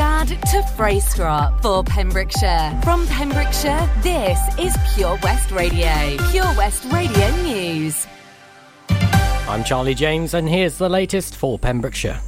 To Freystrop for Pembrokeshire. From Pembrokeshire, this is Pure West Radio. Pure West Radio News. I'm Charlie James, and here's the latest for Pembrokeshire.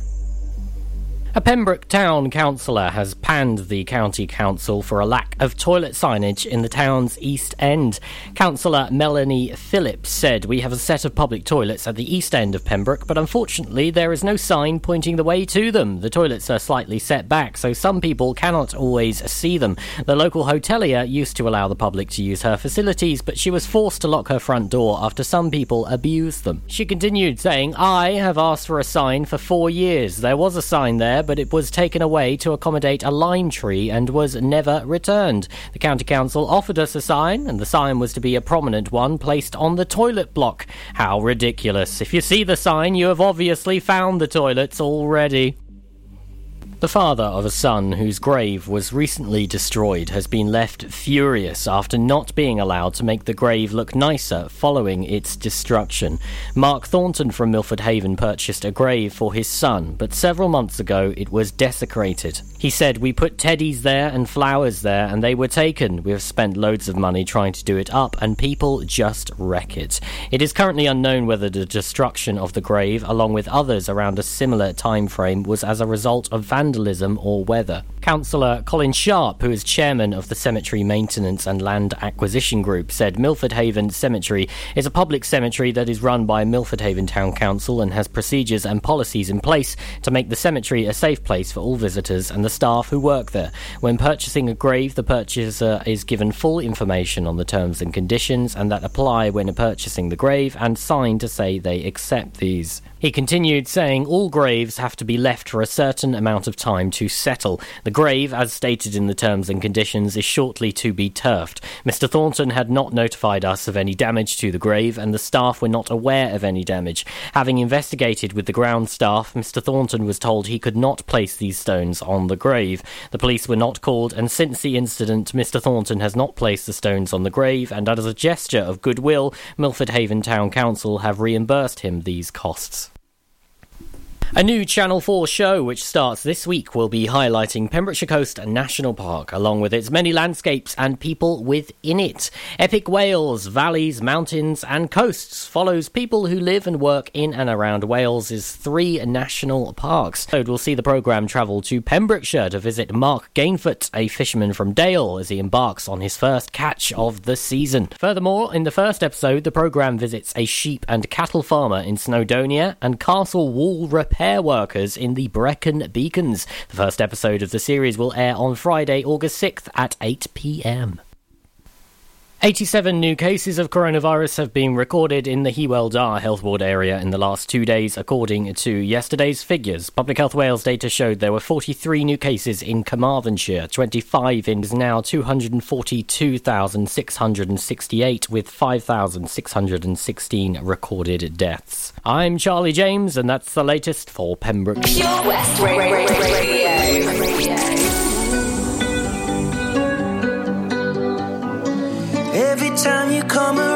A Pembroke Town councillor has panned the County Council for a lack of toilet signage in the town's East End. Councillor Melanie Phillips said, We have a set of public toilets at the East End of Pembroke, but unfortunately there is no sign pointing the way to them. The toilets are slightly set back, so some people cannot always see them. The local hotelier used to allow the public to use her facilities, but she was forced to lock her front door after some people abused them. She continued saying, I have asked for a sign for four years. There was a sign there but it was taken away to accommodate a lime tree and was never returned. The County Council offered us a sign, and the sign was to be a prominent one placed on the toilet block. How ridiculous. If you see the sign, you have obviously found the toilets already. The father of a son whose grave was recently destroyed has been left furious after not being allowed to make the grave look nicer following its destruction. Mark Thornton from Milford Haven purchased a grave for his son, but several months ago it was desecrated. He said, We put teddies there and flowers there, and they were taken. We have spent loads of money trying to do it up, and people just wreck it. It is currently unknown whether the destruction of the grave, along with others around a similar time frame, was as a result of vandalism vandalism or weather. Councillor Colin Sharp, who is chairman of the Cemetery Maintenance and Land Acquisition Group, said Milford Haven Cemetery is a public cemetery that is run by Milford Haven Town Council and has procedures and policies in place to make the cemetery a safe place for all visitors and the staff who work there. When purchasing a grave, the purchaser is given full information on the terms and conditions and that apply when purchasing the grave and signed to say they accept these. He continued saying all graves have to be left for a certain amount of time to settle. The grave, as stated in the terms and conditions, is shortly to be turfed. Mr. Thornton had not notified us of any damage to the grave, and the staff were not aware of any damage. Having investigated with the ground staff, Mr. Thornton was told he could not place these stones on the grave. The police were not called, and since the incident, Mr. Thornton has not placed the stones on the grave, and as a gesture of goodwill, Milford Haven Town Council have reimbursed him these costs. A new Channel 4 show, which starts this week, will be highlighting Pembrokeshire Coast National Park, along with its many landscapes and people within it. Epic Wales, valleys, mountains, and coasts follows people who live and work in and around Wales's three national parks. We'll see the programme travel to Pembrokeshire to visit Mark Gainfoot, a fisherman from Dale, as he embarks on his first catch of the season. Furthermore, in the first episode, the programme visits a sheep and cattle farmer in Snowdonia and Castle Wall Repair repair workers in the Brecon Beacons. The first episode of the series will air on Friday, August 6th at 8 pm. 87 new cases of coronavirus have been recorded in the Hywel Dda Health Board area in the last two days, according to yesterday's figures. Public Health Wales data showed there were 43 new cases in Carmarthenshire, 25 in now 242,668, with 5,616 recorded deaths. I'm Charlie James, and that's the latest for Pembroke. Pure West Radio. Every time you come around,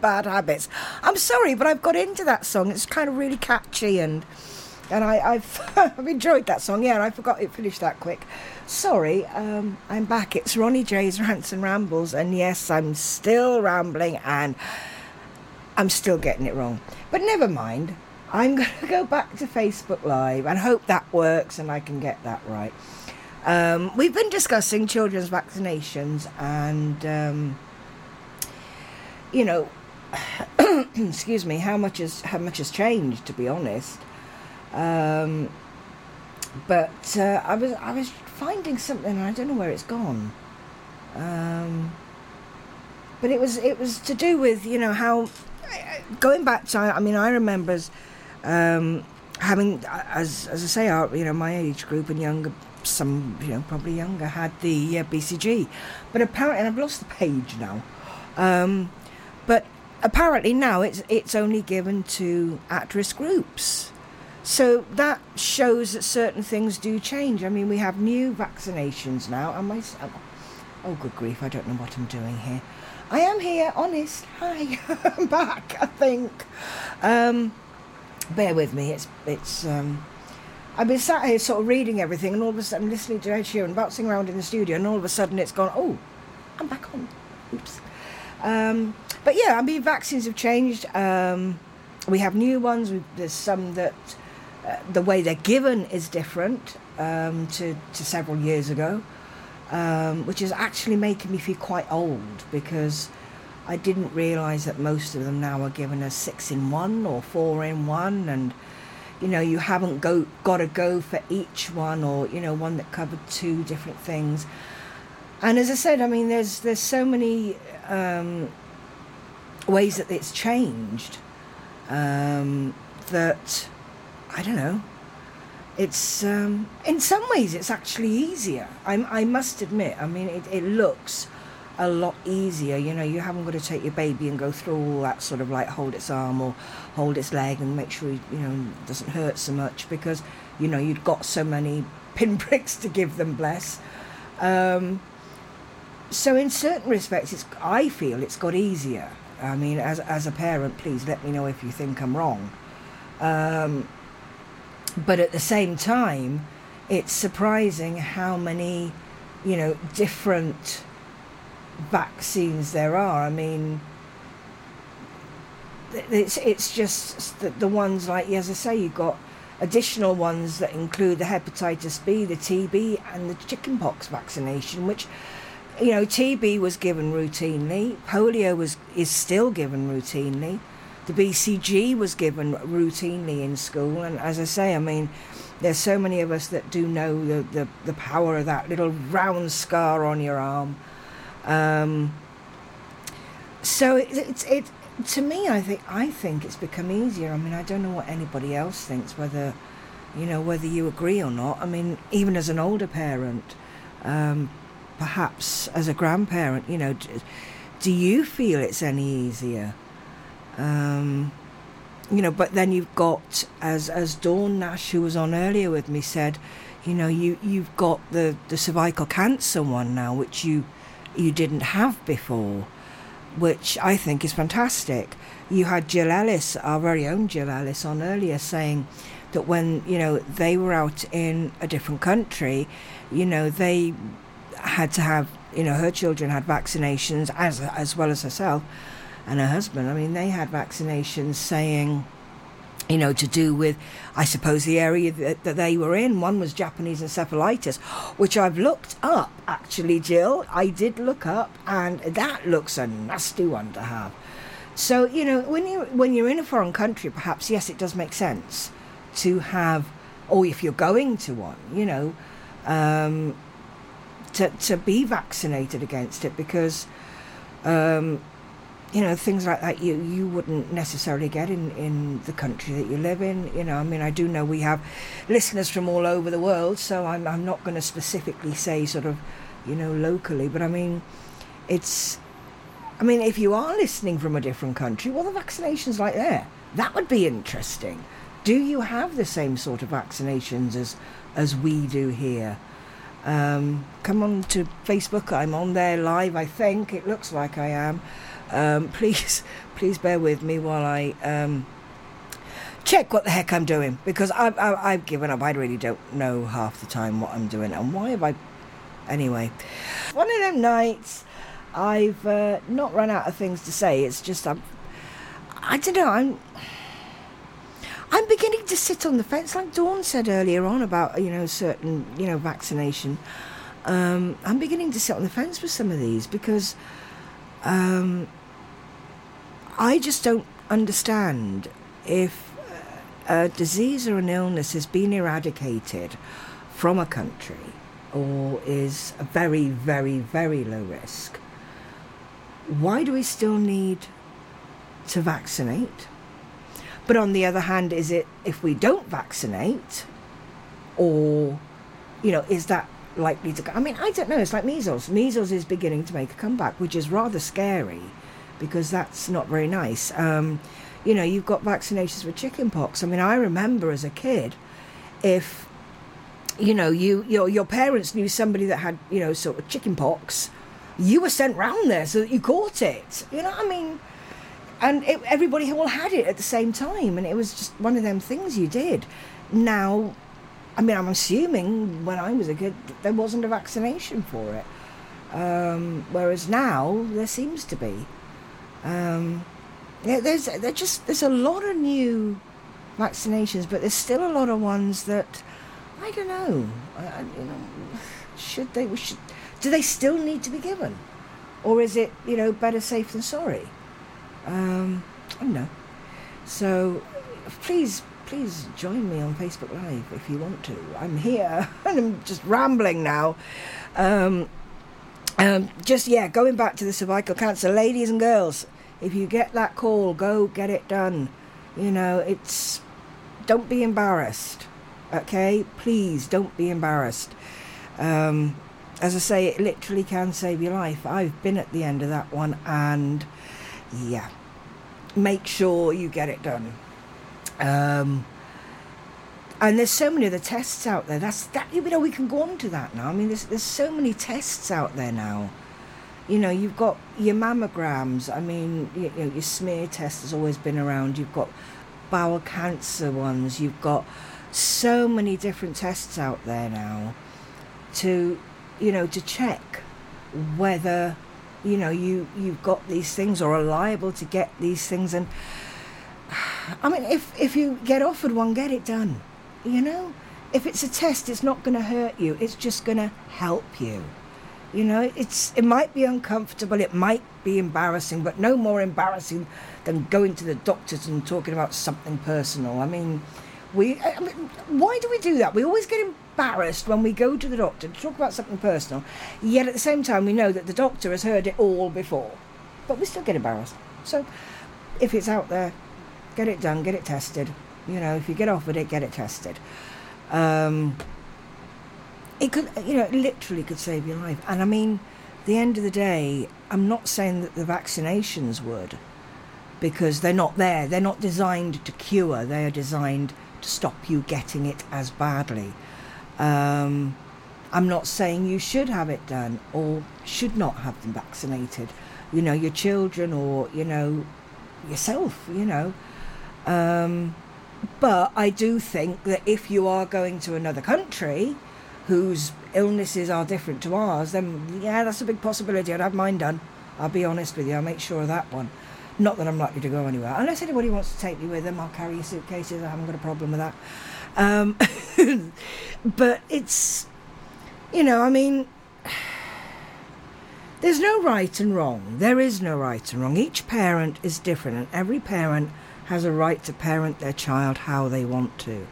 Bad Habits. I'm sorry, but I've got into that song. It's kind of really catchy and and I, I've I've enjoyed that song. Yeah, and I forgot it finished that quick. Sorry, um, I'm back. It's Ronnie J's Rants and Rambles, and yes, I'm still rambling and I'm still getting it wrong. But never mind. I'm going to go back to Facebook Live and hope that works and I can get that right. Um, we've been discussing children's vaccinations and, um, you know, excuse me, how much has how much has changed, to be honest. Um, but uh, I was I was finding something and I don't know where it's gone. Um, but it was it was to do with you know how going back to I mean I remember as, um, having as as I say our, you know my age group and younger some you know probably younger had the uh, BCG, but apparently I've lost the page now, um, but apparently now it's it's only given to at risk groups. So that shows that certain things do change. I mean, we have new vaccinations now. Am I? Oh, good grief! I don't know what I'm doing here. I am here, honest. Hi, I'm back. I think. Um, bear with me. It's it's. Um, I've been sat here sort of reading everything, and all of a sudden listening to Ed Sheeran bouncing around in the studio, and all of a sudden it's gone. Oh, I'm back on. Oops. Um, but yeah, I mean, vaccines have changed. Um, we have new ones. There's some that uh, the way they're given is different um, to to several years ago um, which is actually making me feel quite old because I didn't realise that most of them now are given as six in one or four in one, and you know you haven't go got to go for each one or you know one that covered two different things. And as I said, I mean there's there's so many um, ways that it's changed um, that I don't know it's um, in some ways it's actually easier. I, I must admit. I mean, it, it looks a lot easier. You know, you haven't got to take your baby and go through all that sort of like hold its arm or hold its leg and make sure you know doesn't hurt so much because you know you've got so many pinpricks to give them. Bless. Um, so in certain respects, it's I feel it's got easier. I mean, as as a parent, please let me know if you think I'm wrong. Um, but at the same time, it's surprising how many, you know, different vaccines there are. I mean, it's it's just the, the ones like as I say, you've got additional ones that include the hepatitis B, the TB, and the chickenpox vaccination, which you know TB was given routinely, polio was is still given routinely. The BCG was given routinely in school, and as I say, I mean, there's so many of us that do know the, the, the power of that little round scar on your arm. Um, so it, it's it to me. I think I think it's become easier. I mean, I don't know what anybody else thinks. Whether you know whether you agree or not. I mean, even as an older parent, um, perhaps as a grandparent, you know, do, do you feel it's any easier? Um, you know, but then you've got, as as Dawn Nash, who was on earlier with me, said, you know, you you've got the the cervical cancer one now, which you you didn't have before, which I think is fantastic. You had Jill Ellis, our very own Jill Ellis, on earlier saying that when you know they were out in a different country, you know they had to have you know her children had vaccinations as as well as herself and her husband. I mean, they had vaccinations saying, you know, to do with, I suppose, the area that, that they were in. One was Japanese encephalitis, which I've looked up, actually, Jill. I did look up, and that looks a nasty one to have. So, you know, when, you, when you're in a foreign country, perhaps, yes, it does make sense to have, or if you're going to one, you know, um, to, to be vaccinated against it because um, you know things like that you you wouldn't necessarily get in in the country that you live in you know. I mean i do know we have listeners from all over the world so i'm i'm not going to specifically say sort of you know locally but i mean it's i mean if you are listening from a different country are the vaccinations like there. That would be interesting. Do you have the same sort of vaccinations as as we do here um, come on to facebook i'm on there live i think it looks like i am um, please, please bear with me while I um, check what the heck I'm doing because I've, I've given up. I really don't know half the time what I'm doing and why have I. Anyway, one of them nights, I've uh, not run out of things to say. It's just I'm. I don't know. I'm. I'm beginning to sit on the fence, like Dawn said earlier on about you know certain you know vaccination. Um, I'm beginning to sit on the fence with some of these because um, I just don't understand if a disease or an illness has been eradicated from a country or is a very, very, very low risk. Why do we still need to vaccinate? But on the other hand, is it if we don't vaccinate, or, you know, is that likely to go? I mean, I don't know. It's like measles. Measles is beginning to make a comeback, which is rather scary because that's not very nice. Um, you know, you've got vaccinations for chickenpox. I mean, I remember as a kid, if you know, you your your parents knew somebody that had you know sort of chickenpox, you were sent round there so that you caught it. You know, what I mean, and it, everybody all had it at the same time, and it was just one of them things you did. Now, I mean, I'm assuming when I was a kid there wasn't a vaccination for it, um, whereas now there seems to be. Um, yeah, there's there just there's a lot of new vaccinations, but there's still a lot of ones that I don't know. I, I, you know, should they? Should, do they still need to be given, or is it you know better safe than sorry? Um, I don't know. So please, please join me on Facebook Live if you want to. I'm here and I'm just rambling now. Um, um, just yeah, going back to the cervical cancer, ladies and girls, if you get that call, go get it done. You know, it's don't be embarrassed. Okay, please don't be embarrassed. Um, as I say, it literally can save your life. I've been at the end of that one, and yeah, make sure you get it done. Um, and there's so many other tests out there. That's that. You know, we can go on to that now. I mean, there's there's so many tests out there now. You know, you've got your mammograms. I mean, you, you know, your smear test has always been around. You've got bowel cancer ones. You've got so many different tests out there now to, you know, to check whether, you know, you you've got these things or are liable to get these things. And I mean, if if you get offered one, get it done you know, if it's a test, it's not going to hurt you. It's just going to help you. You know, it's it might be uncomfortable, it might be embarrassing, but no more embarrassing than going to the doctors and talking about something personal. I mean, we I mean, why do we do that? We always get embarrassed when we go to the doctor to talk about something personal. Yet at the same time, we know that the doctor has heard it all before, but we still get embarrassed. So, if it's out there, get it done, get it tested. You know, if you get offered it, get it tested. Um, it could, you know, it literally could save your life. And I mean, the end of the day, I'm not saying that the vaccinations would, because they're not there. They're not designed to cure. They are designed stop you getting it as badly. Um, I'm not saying you should have it done or should not have them vaccinated. You know, your children or you know, yourself. You know. Um, but I do think that if you are going to another country whose illnesses are different to ours, then yeah, that's a big possibility. I'd have mine done. I'll be honest with you, I'll make sure of that one. Not that I'm likely to go anywhere. Unless anybody wants to take me with them, I'll carry your suitcases. I haven't got a problem with that. Um, but it's, you know, I mean, there's no right and wrong. There is no right and wrong. Each parent is different, and every parent has a right to parent their child how they want to.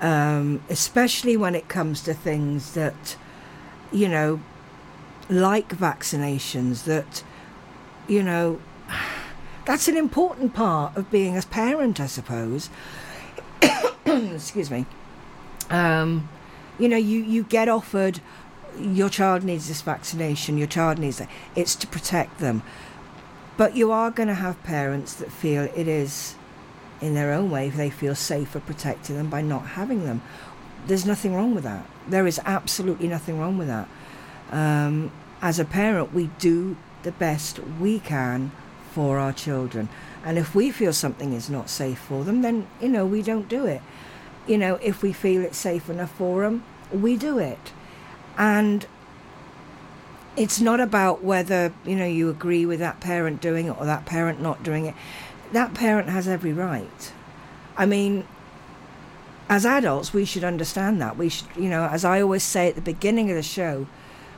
Um, especially when it comes to things that, you know, like vaccinations, that, you know, that's an important part of being a parent, I suppose. Excuse me. Um, you know, you, you get offered your child needs this vaccination, your child needs that. It's to protect them. But you are going to have parents that feel it is, in their own way, they feel safer protecting them by not having them. There's nothing wrong with that. There is absolutely nothing wrong with that. Um, as a parent, we do the best we can for our children. And if we feel something is not safe for them, then, you know, we don't do it. You know, if we feel it's safe enough for them, we do it. And it's not about whether, you know, you agree with that parent doing it or that parent not doing it. That parent has every right. I mean, as adults, we should understand that. We should, you know, as I always say at the beginning of the show,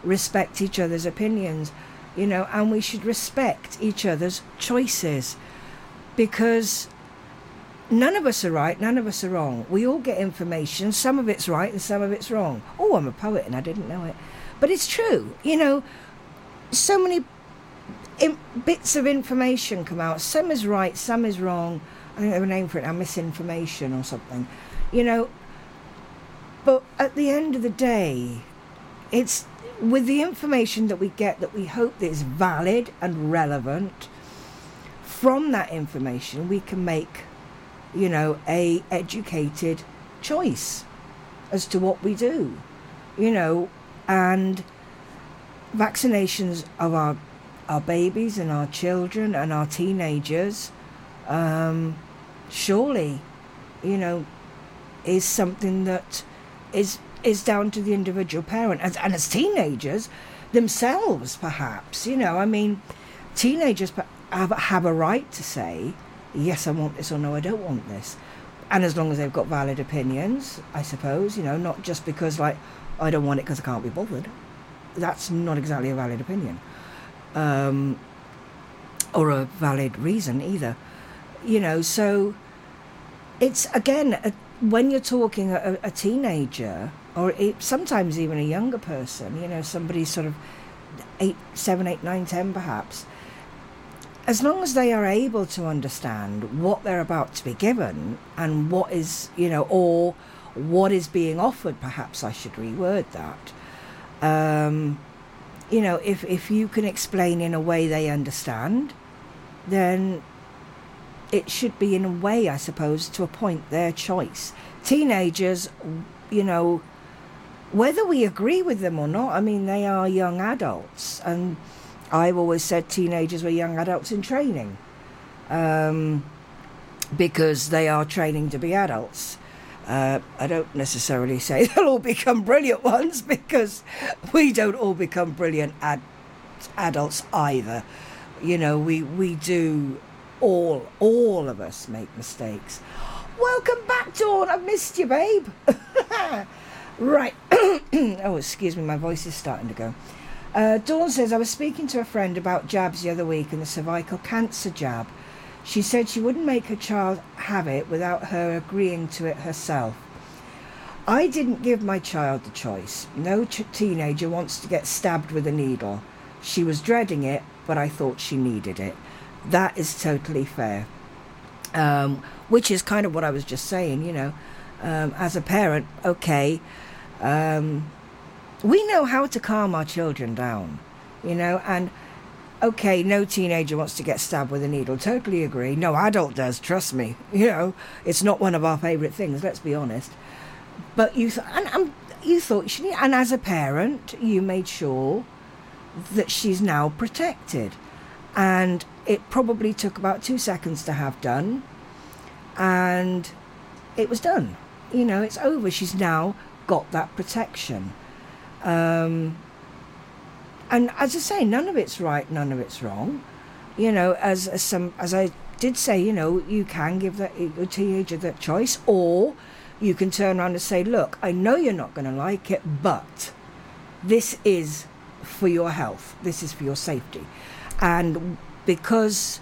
respect each other's opinions, you know, and we should respect each other's choices because none of us are right, none of us are wrong. We all get information. Some of it's right and some of it's wrong. Oh, I'm a poet and I didn't know it. But it's true. You know, so many in, bits of information come out. Some is right, some is wrong. I they have a name for it now, misinformation or something. You know, but at the end of the day, it's with the information that we get that we hope that is valid and relevant. From that information, we can make you know, a educated choice as to what we do, you know, and vaccinations of our our babies and our children and our teenagers, um, surely, you know, is something that is is down to the individual parent and, and as teenagers themselves, perhaps. You know, I mean, teenagers have have a right to say yes, I want this or no, I don't want this. And as long as they've got valid opinions, I suppose, you know, not just because, like, I don't want it because I can't be bothered. That's not exactly a valid opinion. Um, or a valid reason either. You know, so it's again, a, when you're talking a, a teenager, or it, sometimes even a younger person, you know, somebody sort of eight, seven, eight, nine, ten perhaps, as long as they are able to understand what they're about to be given and what is, you know, or what is being offered, perhaps I should reword that. Um, you know, if, if you can explain in a way they understand, then it should be in a way, I suppose, to a point their choice. Teenagers, you know, whether we agree with them or not, I mean, they are young adults and I've always said teenagers were young adults in training um, because they are training to be adults. Uh, I don't necessarily say they'll all become brilliant ones because we don't all become brilliant ad- adults either. You know, we, we do all, all of us make mistakes. Welcome back, Dawn. I've missed you, babe. right. oh, excuse me, my voice is starting to go. Uh, Dawn says, I was speaking to a friend about jabs the other week and the cervical cancer jab. She said she wouldn't make her child have it without her agreeing to it herself. I didn't give my child the choice. No ch- teenager wants to get stabbed with a needle. She was dreading it, but I thought she needed it. That is totally fair. Um, which is kind of what I was just saying, you know. Um, as a parent, okay, um, we know how to calm our children down, you know, and okay, no teenager wants to get stabbed with a needle. Totally agree. No adult does, trust me. You know, it's not one of our favourite things, let's be honest. But you, th- and, and you thought she, and as a parent, you made sure that she's now protected. And it probably took about two seconds to have done. And it was done. You know, it's over. She's now got that protection. Um, and as I say, none of it's right, none of it's wrong. you know, as, as some as I did say, you know, you can give that a teenager that choice, or you can turn around and say, look, I know you're not going to like it, but this is for your health. This is for your safety, and because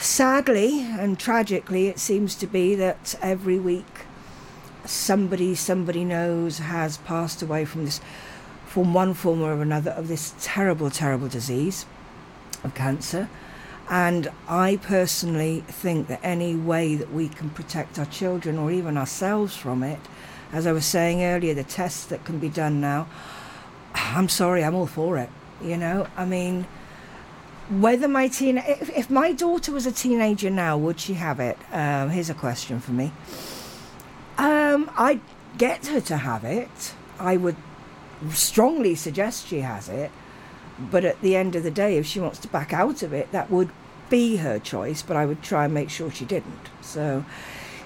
sadly and tragically, it seems to be that every week somebody somebody knows has passed away from this from one form or another of this terrible terrible disease of cancer. And i personally think that any way that we can protect our children or even ourselves from it as i was saying earlier the tests that can be done now i'm sorry i'm all for it you know? I mean whether my teen if, if my daughter was a teenager now would she have it? Um, here's a question for me um, I'd get her to have it. I would strongly suggest she has it. But at the end of the day, if she wants to back out of it, that would be her choice. But I would try and make sure she didn't. So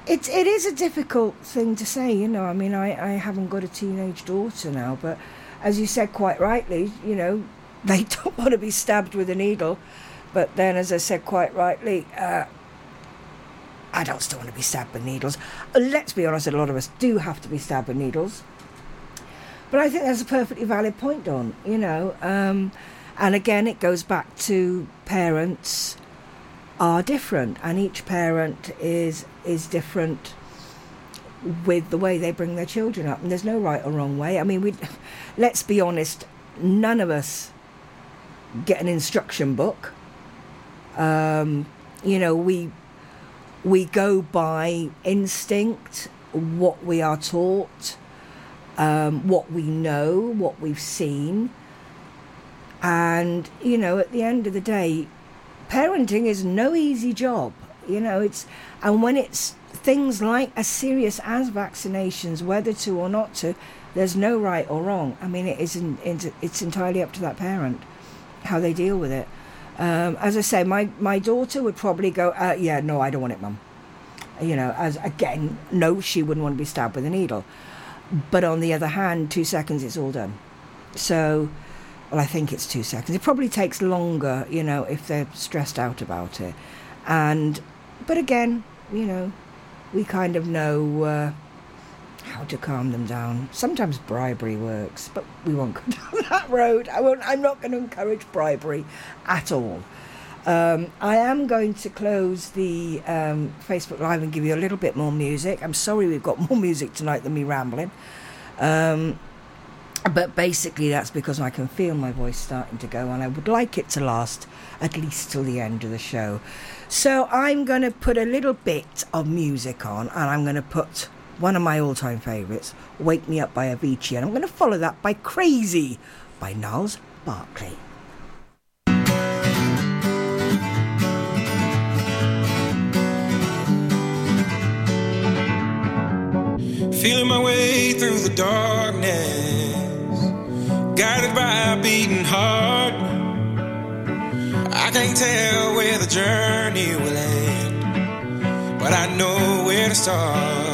it, it is a difficult thing to say, you know. I mean, I, I haven't got a teenage daughter now, but as you said quite rightly, you know, they don't want to be stabbed with a needle. But then, as I said quite rightly, uh, adults don't still want to be stabbed with needles. Uh, let's be honest, a lot of us do have to be stabbed with needles. But I think that's a perfectly valid point, Don, you know. Um, and again, it goes back to parents are different, and each parent is is different with the way they bring their children up. And there's no right or wrong way. I mean, we let's be honest, none of us get an instruction book. Um, you know, we we go by instinct, what we are taught, um, what we know, what we've seen. And, you know, at the end of the day, parenting is no easy job. You know, it's, and when it's things like as serious as vaccinations, whether to or not to, there's no right or wrong. I mean, it is it's entirely up to that parent how they deal with it. Um, as I say, my, my daughter would probably go, uh, yeah, no, I don't want it, mum. You know, as again, no, she wouldn't want to be stabbed with a needle. But on the other hand, two seconds, it's all done. So, well, I think it's two seconds. It probably takes longer, you know, if they're stressed out about it. And, but again, you know, we kind of know uh, how to calm them down. Sometimes bribery works, but we won't go down that road. I won't. I'm not going to encourage bribery at all. Um, I am going to close the um, Facebook Live and give you a little bit more music. I'm sorry we've got more music tonight than me rambling. Um, but basically, that's because I can feel my voice starting to go, and I would like it to last at least till the end of the show. So I'm going to put a little bit of music on, and I'm going to put one of my all time favourites, Wake Me Up by Avicii, and I'm going to follow that by Crazy by Gnarls Barkley. Feeling my way through the darkness, guided by a beating heart. I can't tell where the journey will end, but I know where to start.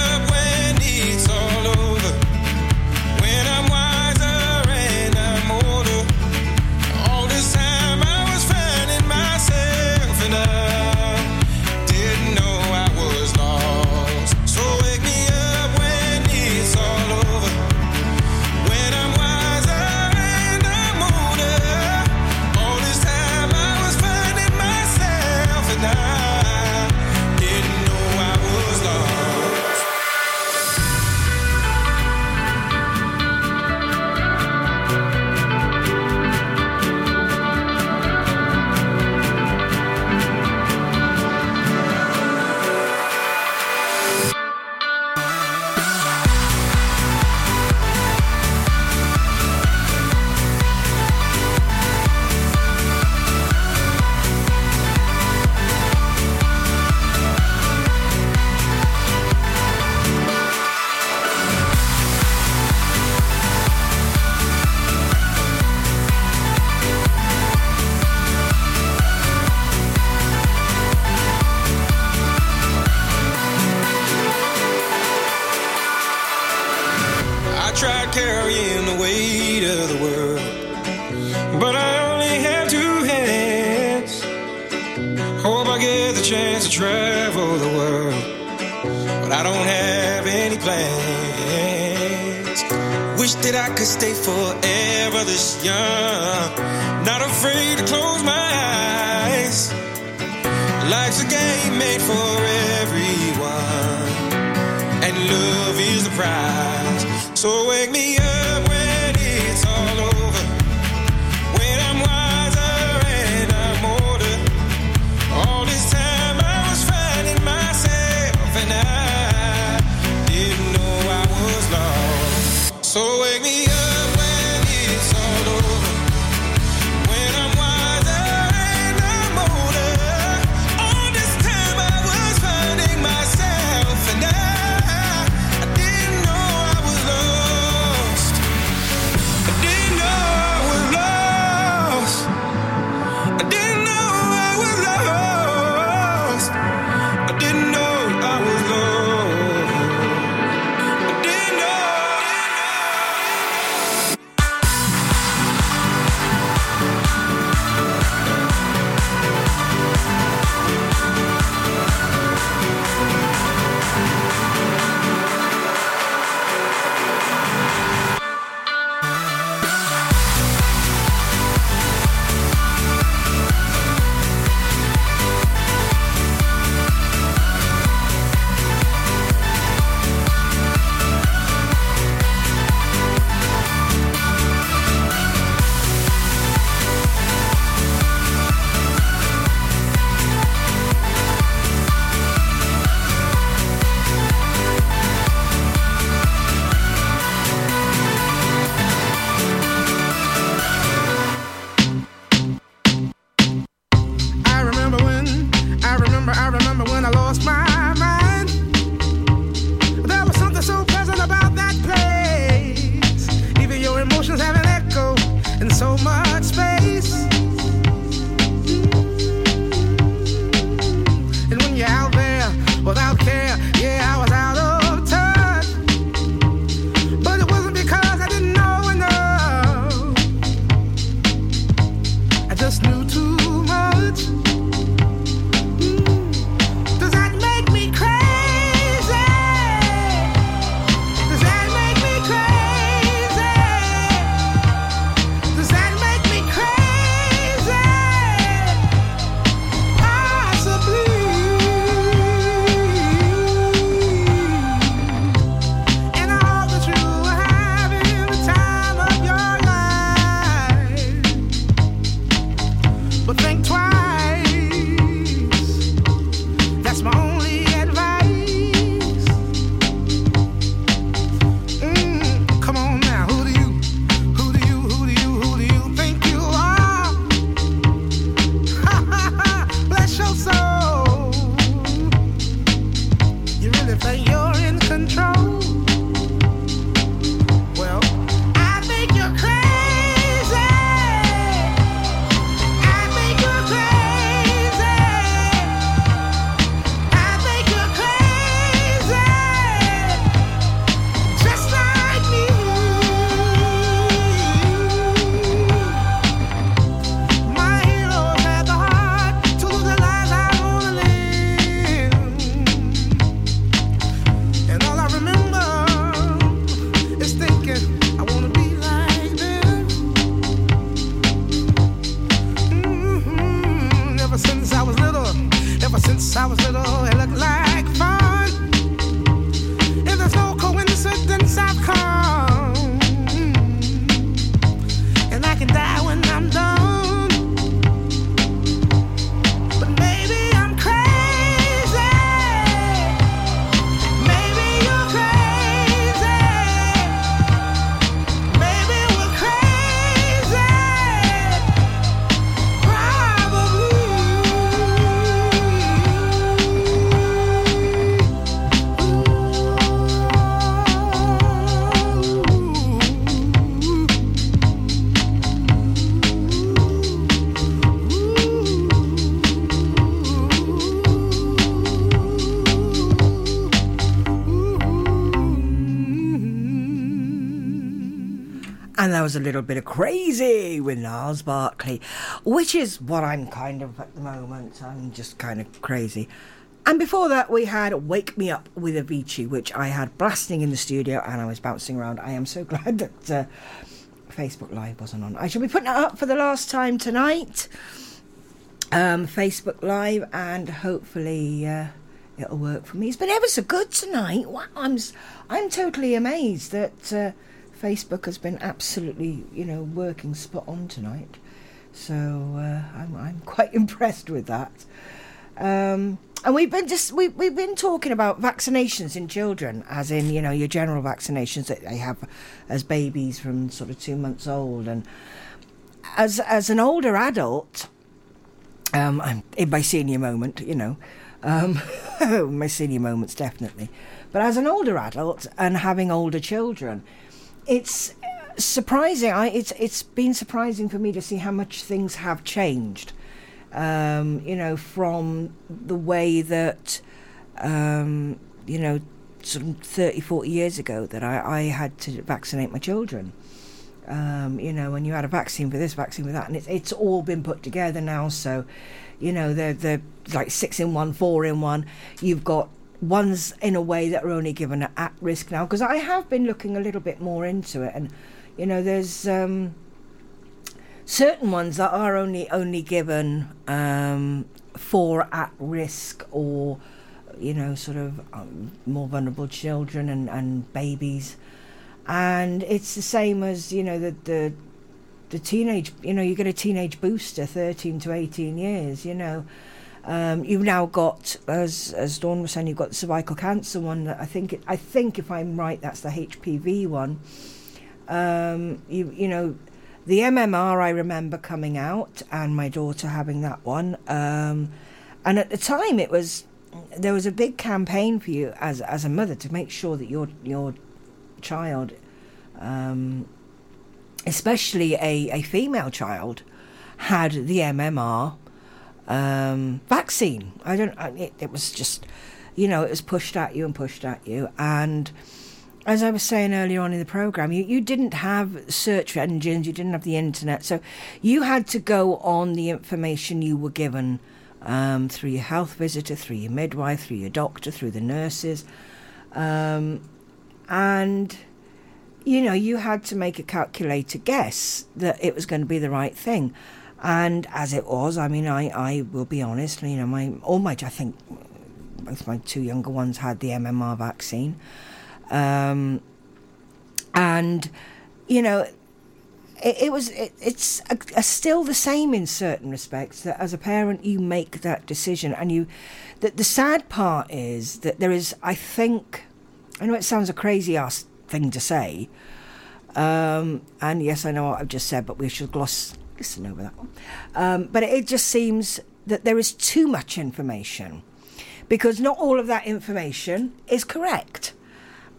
was a little bit of crazy with Gnarls Barkley, which is what I'm kind of at the moment. I'm just kind of crazy. And before that, we had Wake Me Up with Avicii, which I had blasting in the studio and I was bouncing around. I am so glad that uh, Facebook Live wasn't on. I shall be putting it up for the last time tonight. Um, Facebook Live, and hopefully uh, it'll work for me. It's been ever so good tonight. Wow, I'm I'm totally amazed that uh, Facebook has been absolutely you know working spot on tonight. So uh, I'm I'm quite impressed with that. Um, and we've been just we we've been talking about vaccinations in children, as in you know your general vaccinations that they have as babies from sort of two months old, and as as an older adult, um, I'm in my senior moment, you know, um, my senior moments definitely, but as an older adult and having older children, it's surprising. I it's it's been surprising for me to see how much things have changed um, you know, from the way that, um, you know, sort of 30, 40 years ago that I, I had to vaccinate my children. Um, you know, and you had a vaccine for this, vaccine for that, and it's it's all been put together now. So, you know, they're they're like six in one, four in one. You've got ones in a way that are only given at risk now because I have been looking a little bit more into it, and you know, there's um, certain ones that are only only given um, for at risk or you know sort of um, more vulnerable children and, and babies. And it's the same as you know the the the teenage you know you get a teenage booster 13 to 18 years you know um, you've now got as as Dawn was saying you've got the cervical cancer one that I think I think if I'm right that's the HPV one um, you you know the MMR I remember coming out and my daughter having that one. Um, and at the time it was there was a big campaign for you as as a mother to make sure that your your child, um, especially a, a female child, had the MMR um, vaccine. I don't. It, it was just, you know, it was pushed at you and pushed at you and as I was saying earlier on in the program, you, you didn't have search engines, you didn't have the internet, so you had to go on the information you were given um, through your health visitor, through your midwife, through your doctor, through the nurses, um, and you know you had to make a calculated guess that it was going to be the right thing, and as it was, I mean, I, I will be honest, you know, my all my I think both my two younger ones had the MMR vaccine. Um, and you know it, it was it, it's a, a still the same in certain respects that as a parent you make that decision and you that the sad part is that there is i think i know it sounds a crazy ass thing to say um, and yes i know what i've just said but we should gloss listen over that one um, but it just seems that there is too much information because not all of that information is correct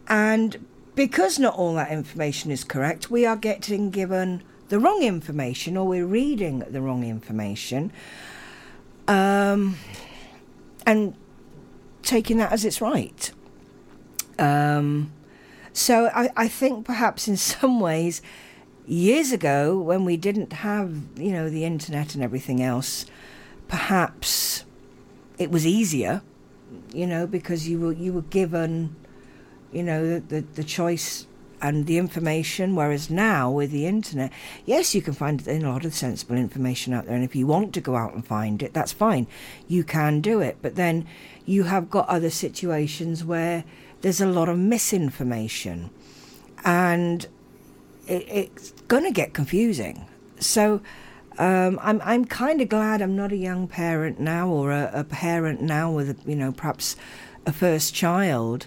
and because not all that information is correct, we are getting given the wrong information or we're reading the wrong information um, and taking that as it's right. Um, so I, I think perhaps in some ways, years ago when we didn't have, you know, the internet and everything else, perhaps it was easier, you know, because you were you were given you know the, the choice and the information whereas now with the internet yes you can find a lot of sensible information out there and if you want to go out and find it that's fine. You can do it. But then you have got other situations where there's a lot of misinformation. And it, it's going to get confusing. So um, I'm I'm kind of glad I'm not a young parent now or a, a parent now with you know perhaps a first child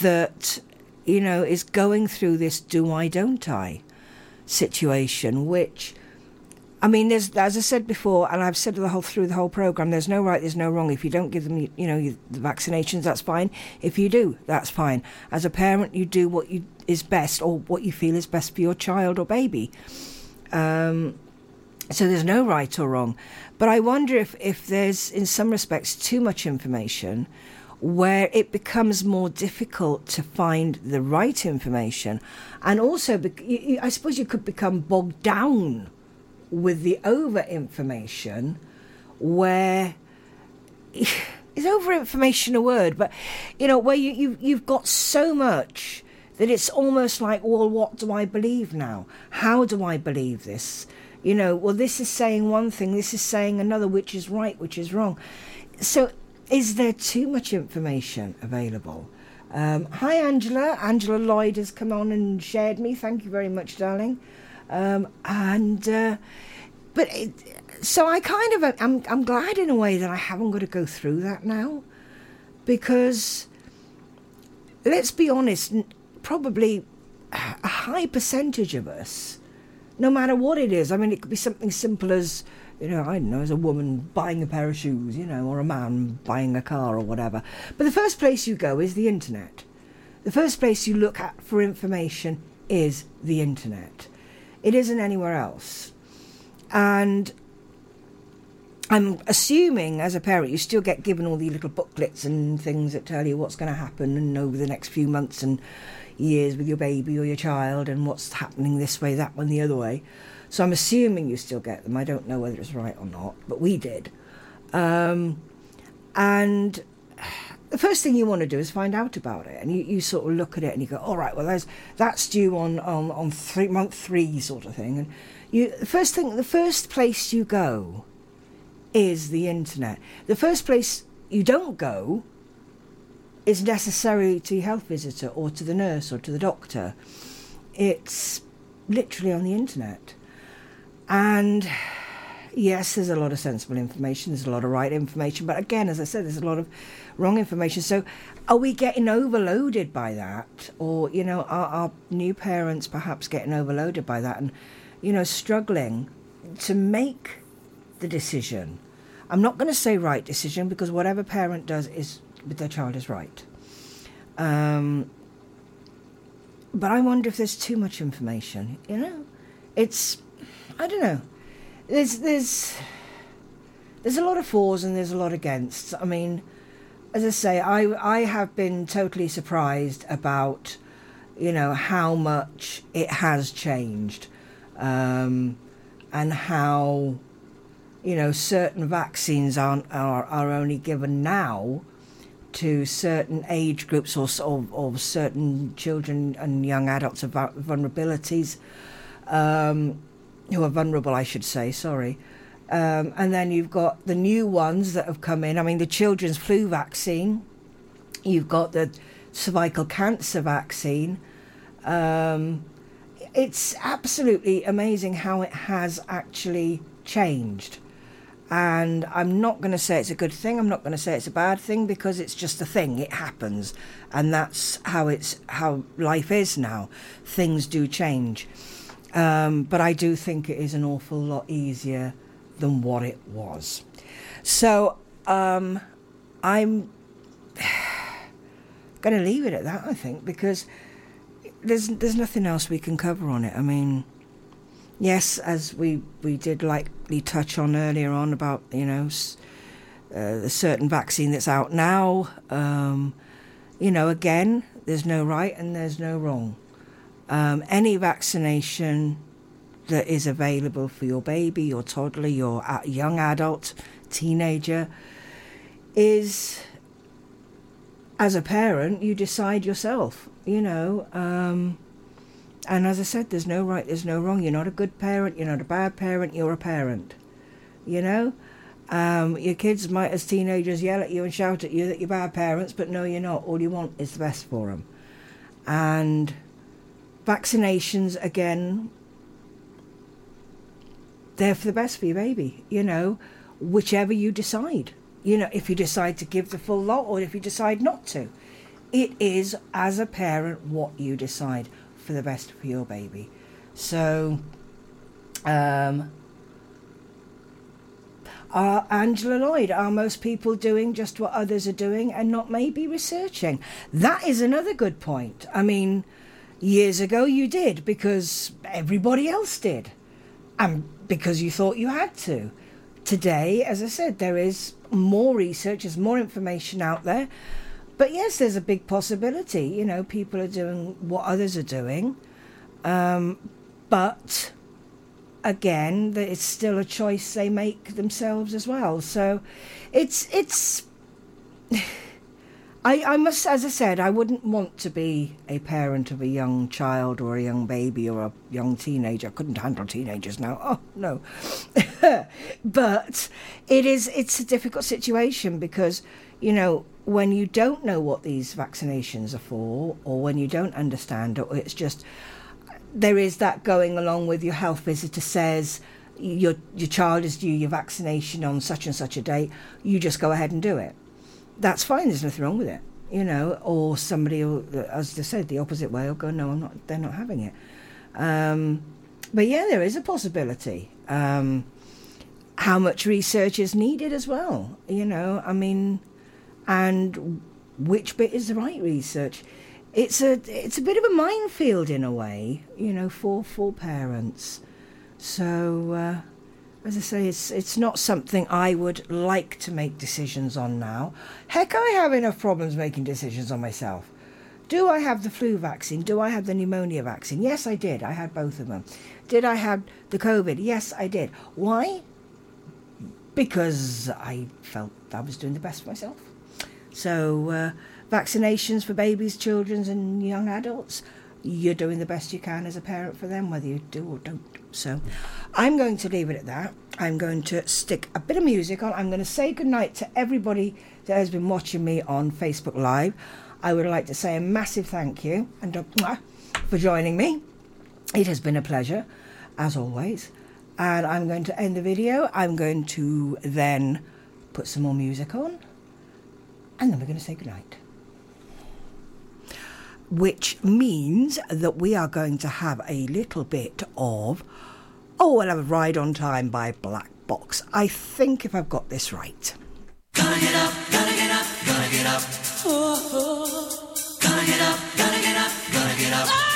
that you know is going through this do I don't I situation which I mean there's as I said before and I've said the whole through the whole program there's no right there's no wrong. If you don't give them you know you, the vaccinations that's fine. If you do that's fine. As a parent you do what you is best or what you feel is best for your child or baby. Um, so there's no right or wrong. But I wonder if if there's in some respects too much information where it becomes more difficult to find the right information. And also, I suppose you could become bogged down with the over information where is over information a word? But you know where you, you you've got so much that it's almost like well what do i believe now? How do i believe this? You know well this is saying one thing this is saying another which is right which is wrong. So is there too much information available? Um, hi angela. Angela lloyd has come on and shared me. Thank you very much darling. Um, and uh, but it, so I kind of I'm I'm glad in a way that I haven't got to go through that now, because let's be honest, probably a high percentage of us, no matter what it is. I mean, it could be something simple as you know I don't know, as a woman buying a pair of shoes, you know, or a man buying a car or whatever. But the first place you go is the internet. The first place you look at for information is the internet. It isn't anywhere else. And I'm assuming as a parent you still get given all the little booklets and things that tell you what's going to happen and over the next few months and years with your baby or your child and what's happening this way, that one, the other way. So I'm assuming you still get them. I don't know whether it's right or not, but we did. Um, and the first thing you want to do is find out about it, and you, you sort of look at it and you go, all right, well, there's, that's due on on on three month three sort of thing, and you the first thing the first place you go is the internet. The first place you don't go is necessary to your health visitor or to the nurse or to the doctor. It's literally on the internet. And yes, there's a lot of sensible information, there's a lot of right information, but again, as I said, there's a lot of wrong information. So are we getting overloaded by that? Or, you know, are our new parents perhaps getting overloaded by that and, you know, struggling to make the decision? I'm not going to say right decision because whatever parent does is with their child is right. Um, but I wonder if there's too much information. You know, it's I don't know. There's there's there's a lot of fors and there's a lot against. I mean, as I say, I I have been totally surprised about you know how much it has changed, um, and how you know certain vaccines aren't are, are only given now to certain age groups or, or, or certain children and young adults of vulnerabilities um, who are vulnerable, I should say. Sorry. Um, and then you've got the new ones that have come in. I mean, the children's flu vaccine. You've got the cervical cancer vaccine. Um, it's absolutely amazing how it has actually changed. And I'm not going to say it's a good thing. I'm not going to say it's a bad thing because it's just a thing. It happens, and that's how it's how life is now. Things do change, um, but I do think it is an awful lot easier than what it was. So um, I'm going to leave it at that. I think because there's there's nothing else we can cover on it. I mean yes, as we, we did lightly touch on earlier on about, you know, uh, the certain vaccine that's out now, um, you know, again, there's no right and there's no wrong. Um, any vaccination that is available for your baby, your toddler, your young adult, teenager, is, as a parent, you decide yourself, you know. Um, and as I said, there's no right, there's no wrong. You're not a good parent, you're not a bad parent, you're a parent. You know? Um, your kids might, as teenagers, yell at you and shout at you that you're bad parents, but no, you're not. All you want is the best for them. And vaccinations, again, they're for the best for your baby, you know, whichever you decide. You know, if you decide to give the full lot or if you decide not to. It is, as a parent, what you decide for the best for your baby. So, um, are Angela Lloyd, are most people doing just what others are doing and not maybe researching? That is another good point. I mean, years ago you did because everybody else did and because you thought you had to. Today, as I said, there is more research, there's more information out there. But yes, there's a big possibility. You know, people are doing what others are doing, um, but again, it's still a choice they make themselves as well. So, it's it's. I, I must, as I said, I wouldn't want to be a parent of a young child or a young baby or a young teenager. I couldn't handle teenagers now. Oh no, but it is. It's a difficult situation because you know when you don't know what these vaccinations are for, or when you don't understand it, it's just there is that going along with your health visitor says your your child is due your vaccination on such and such a date. You just go ahead and do it that's fine. There's nothing wrong with it, you know. Or somebody, will, as they said, the opposite way will go, no, I'm not. They're not having it. Um, but yeah, there is a possibility. Um, how much research is needed as well, you know. I mean, and which bit is the right research? It's a it's a bit of a minefield in a way, you know, for for parents. So. Uh, as I say, it's it's not something I would like to make decisions on now. Heck, I have enough problems making decisions on myself. Do I have the flu vaccine? Do I have the pneumonia vaccine? Yes, I did. I had both of them. Did I have the COVID? Yes, I did. Why? Because I felt I was doing the best for myself. So, uh, vaccinations for babies, children, and young adults, you're doing the best you can as a parent for them, whether you do or don't. So I'm going to leave it at that. I'm going to stick a bit of music on. I'm going to say goodnight to everybody that has been watching me on Facebook Live. I would like to say a massive thank you and uh, for joining me. It has been a pleasure, as always. And I'm going to end the video. I'm going to then put some more music on. And then we're going to say goodnight which means that we are going to have a little bit of Oh, we'll have a ride on time by Black Box. I think if I've got this right. Gonna get up, gonna get up, gonna get up. Oh, oh. Gonna get up, gonna get up, gonna get up. Oh,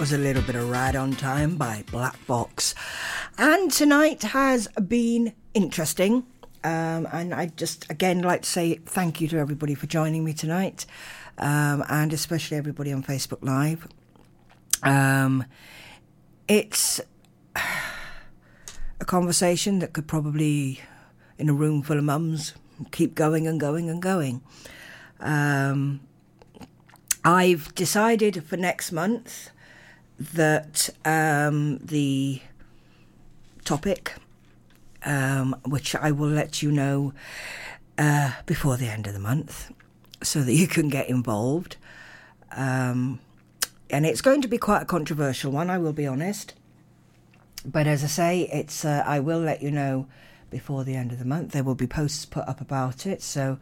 was a little bit of Ride on Time by Black Box. And tonight has been interesting. Um, and I just again like to say thank you to everybody for joining me tonight, um, and especially everybody on Facebook Live. Um, it's a conversation that could probably, in a room full of mums, keep going and going and going. Um, I've decided for next month that um, the topic, um, which I will let you know uh, before the end of the month, so that you can get involved. Um, and it's going to be quite a controversial one, I will be honest. But as I say, it's uh, I will let you know before the end of the month. There will be posts put up about it, so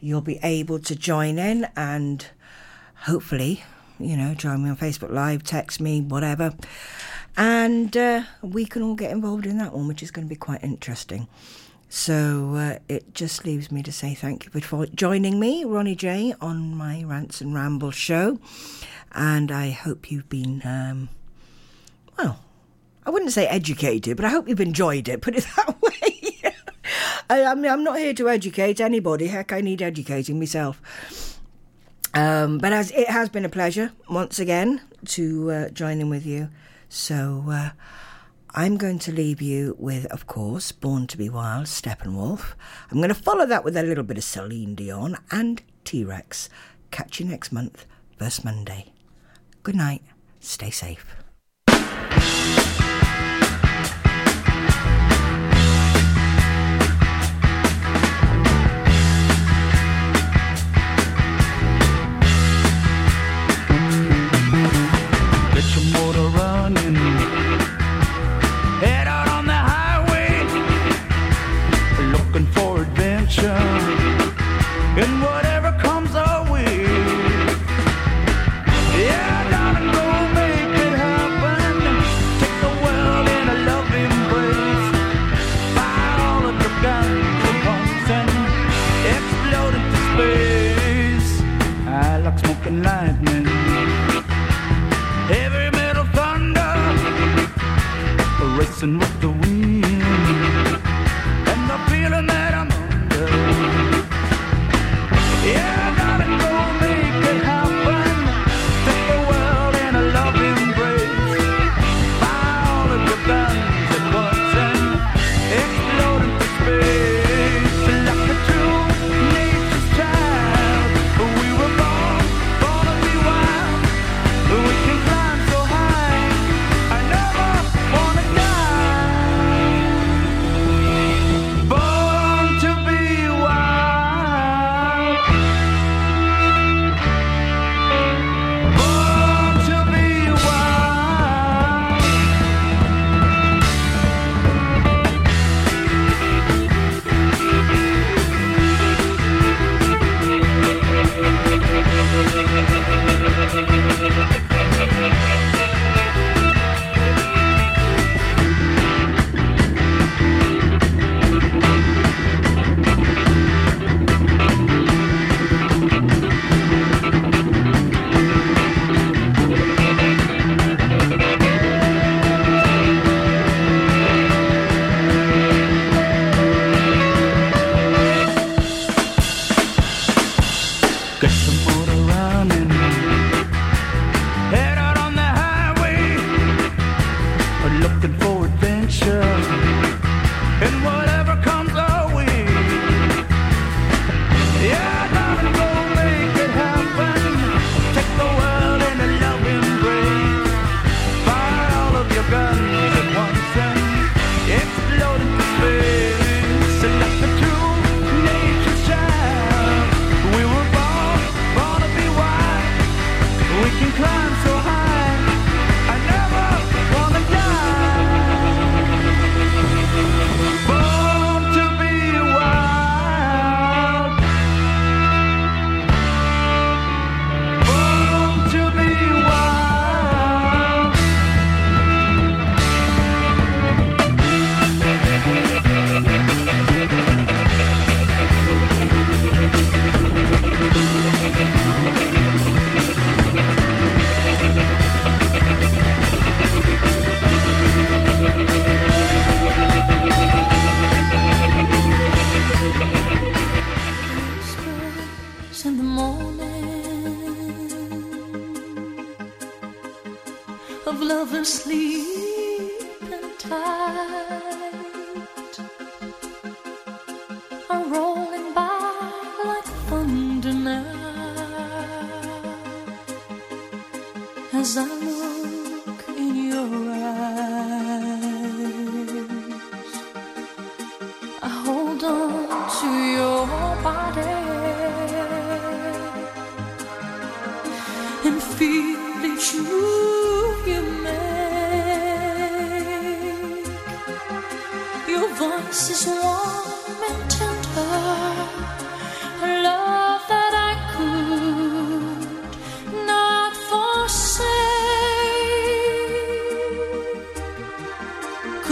you'll be able to join in and hopefully, you know, join me on Facebook Live, text me, whatever. And uh, we can all get involved in that one, which is going to be quite interesting. So uh, it just leaves me to say thank you for joining me, Ronnie J, on my Rants and Ramble show. And I hope you've been, um, well, I wouldn't say educated, but I hope you've enjoyed it, put it that way. I, I mean, I'm not here to educate anybody. Heck, I need educating myself. Um, but as it has been a pleasure once again to uh, join in with you. So uh, I'm going to leave you with, of course, Born to Be Wild, Steppenwolf. I'm going to follow that with a little bit of Celine Dion and T Rex. Catch you next month, first Monday. Good night. Stay safe.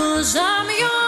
Cause I'm yours.